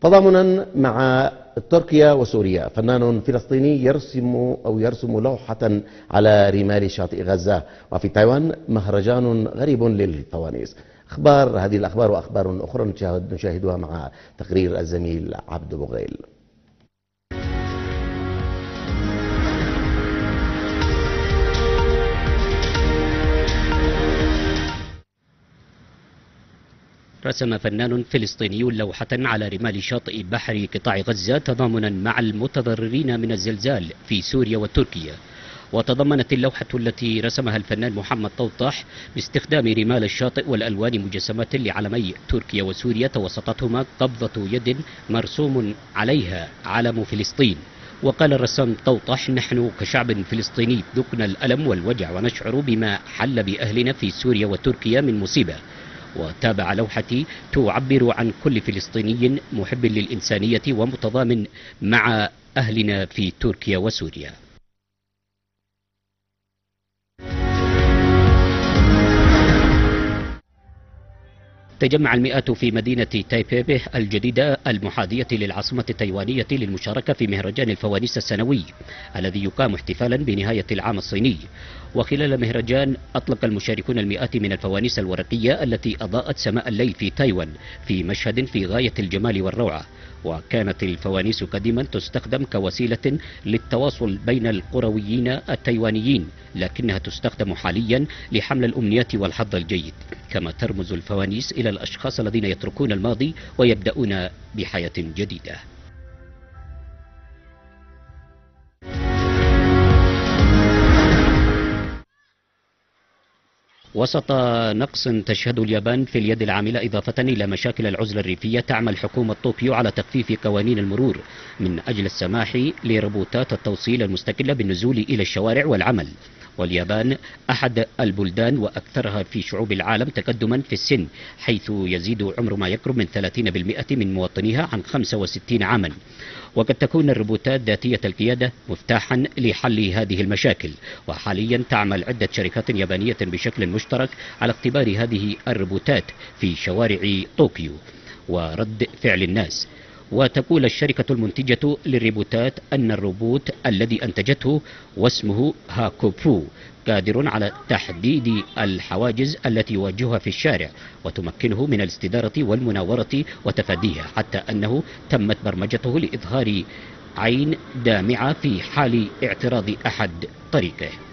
تضامنا مع تركيا وسوريا. فنان فلسطيني يرسم أو يرسم لوحة على رمال شاطئ غزة. وفي تايوان مهرجان غريب للفوانيس. أخبار هذه الأخبار وأخبار أخرى نشاهد نشاهدها مع تقرير الزميل عبد بغيل رسم فنان فلسطيني لوحة على رمال شاطئ بحر قطاع غزة تضامنا مع المتضررين من الزلزال في سوريا وتركيا. وتضمنت اللوحة التي رسمها الفنان محمد طوطح باستخدام رمال الشاطئ والألوان مجسمات لعلمي تركيا وسوريا توسطتهما قبضة يد مرسوم عليها علم فلسطين. وقال الرسام طوطح نحن كشعب فلسطيني ذقنا الألم والوجع ونشعر بما حل بأهلنا في سوريا وتركيا من مصيبة. وتابع لوحتي تعبر عن كل فلسطيني محب للإنسانية ومتضامن مع أهلنا في تركيا وسوريا. تجمع المئات في مدينة تايبيبه الجديدة المحاذية للعاصمة التايوانية للمشاركة في مهرجان الفوانيس السنوي الذي يقام احتفالا بنهاية العام الصيني. وخلال المهرجان أطلق المشاركون المئات من الفوانيس الورقية التي أضاءت سماء الليل في تايوان في مشهد في غاية الجمال والروعة. وكانت الفوانيس قديما تستخدم كوسيلة للتواصل بين القرويين التايوانيين لكنها تستخدم حاليا لحمل الأمنيات والحظ الجيد كما ترمز الفوانيس إلى الأشخاص الذين يتركون الماضي ويبدأون بحياة جديدة. وسط نقص تشهد اليابان في اليد العاملة إضافة إلى مشاكل العزلة الريفية تعمل حكومة طوكيو على تخفيف قوانين المرور من أجل السماح لربوتات التوصيل المستقلة بالنزول إلى الشوارع والعمل. واليابان أحد البلدان وأكثرها في شعوب العالم تقدما في السن حيث يزيد عمر ما يقرب من 30% من مواطنيها عن 65 عاما. وقد تكون الروبوتات ذاتية القيادة مفتاحا لحل هذه المشاكل وحاليا تعمل عدة شركات يابانية بشكل مشترك على اختبار هذه الروبوتات في شوارع طوكيو. ورد فعل الناس وتقول الشركة المنتجة للروبوتات أن الروبوت الذي أنتجته واسمه هاكوبو قادر على تحديد الحواجز التي يواجهها في الشارع وتمكنه من الاستدارة والمناورة وتفاديها حتى أنه تمت برمجته لإظهار عين دامعة في حال اعتراض أحد طريقه.